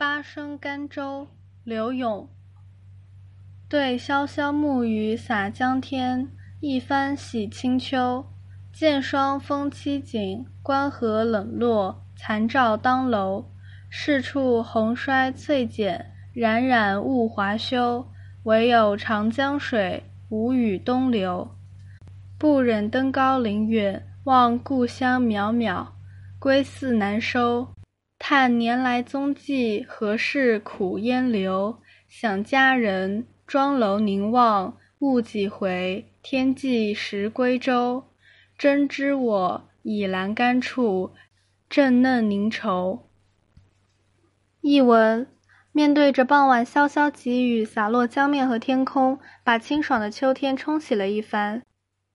八声甘州，刘永。对潇潇暮雨洒江天，一番洗清秋。见霜风凄紧，关河冷落，残照当楼。是处红衰翠减，冉冉雾华休。唯有长江水，无语东流。不忍登高临远，望故乡渺渺。归思难收。叹年来踪迹，何事苦烟流？想佳人，庄楼凝望，误几回？天际时归舟。真知我倚栏杆处，正嫩凝愁。译文：面对着傍晚潇潇急雨洒落江面和天空，把清爽的秋天冲洗了一番；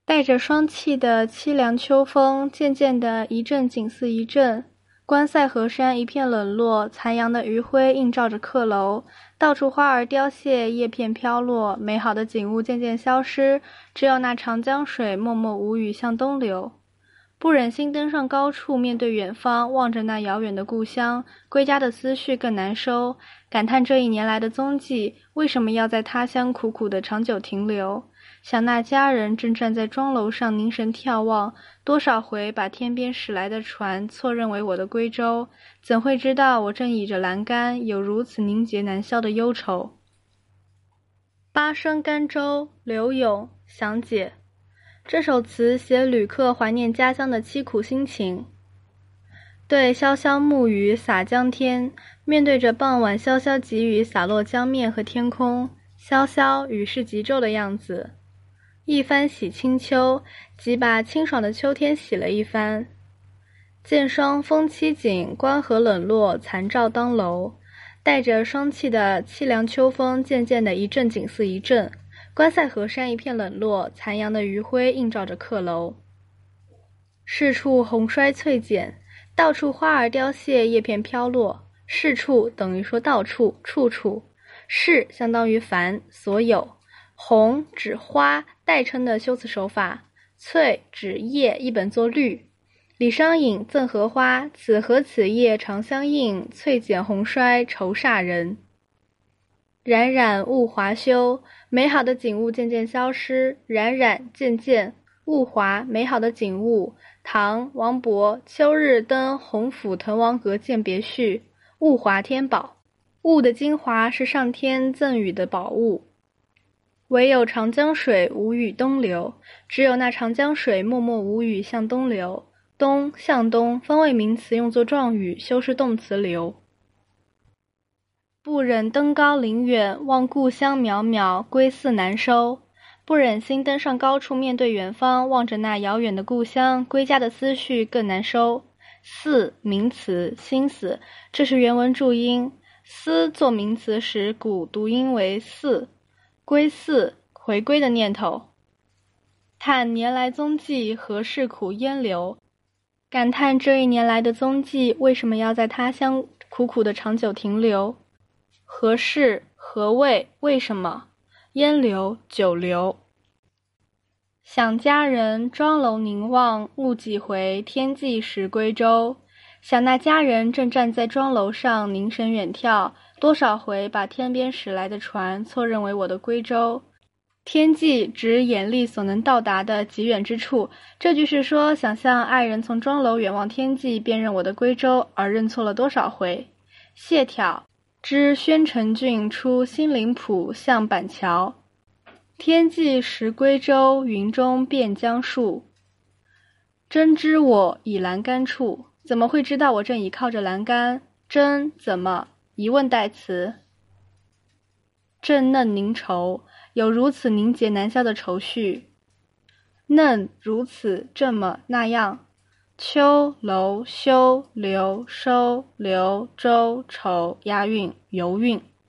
带着霜气的凄凉秋风，渐渐的一阵紧似一阵。关塞河山一片冷落，残阳的余晖映照着客楼，到处花儿凋谢，叶片飘落，美好的景物渐渐消失，只有那长江水默默无语向东流。不忍心登上高处，面对远方，望着那遥远的故乡，归家的思绪更难收，感叹这一年来的踪迹，为什么要在他乡苦苦的长久停留？想那家人正站在庄楼上凝神眺望，多少回把天边驶来的船错认为我的归舟，怎会知道我正倚着栏杆，有如此凝结难消的忧愁。八声甘州，刘永详解。这首词写旅客怀念家乡的凄苦心情。对潇潇暮雨洒江天，面对着傍晚潇潇急雨洒落江面和天空，萧萧雨势急骤的样子。一番洗清秋，即把清爽的秋天洗了一番。见霜风凄紧，关河冷落，残照当楼。带着霜气的凄凉秋风，渐渐的一阵紧似一阵。关塞河山一片冷落，残阳的余晖映照着客楼。是处红衰翠减，到处花儿凋谢，叶片飘落。是处等于说到处，处处。是相当于凡，所有。红指花代称的修辞手法，翠指叶，一本作绿。李商隐赠荷花，此和此叶长相映，翠减红衰愁煞人。冉冉物华休，美好的景物渐渐消失。冉冉渐渐，物华美好的景物。唐王勃《秋日登洪府滕王阁饯别序》：物华天宝，物的精华是上天赠予的宝物。唯有长江水无语东流，只有那长江水默默无语向东流。东向东，分为名词，用作状语，修饰动词流。不忍登高临远，望故乡渺渺，归思难收。不忍心登上高处，面对远方，望着那遥远的故乡，归家的思绪更难收。思名词，心思，这是原文注音。思做名词时，古读音为思。归寺回归的念头，叹年来踪迹，何事苦烟流？感叹这一年来的踪迹，为什么要在他乡苦苦的长久停留？何事？何谓？为什么？烟流，久留。想家人，妆楼凝望，误几回？天际时归舟。想那家人正站在庄楼上凝神远眺。多少回把天边驶来的船错认为我的归舟？天际指眼力所能到达的极远之处。这句是说，想象爱人从庄楼远望天际，辨认我的归舟，而认错了多少回？谢眺知宣城郡出新林浦向板桥，天际识归舟，云中变江树。真知我倚栏杆处，怎么会知道我正倚靠着栏杆？真怎么？疑问代词，正嫩凝愁，有如此凝结难消的愁绪。嫩如此这么那样，秋楼修留收留周愁押韵犹韵。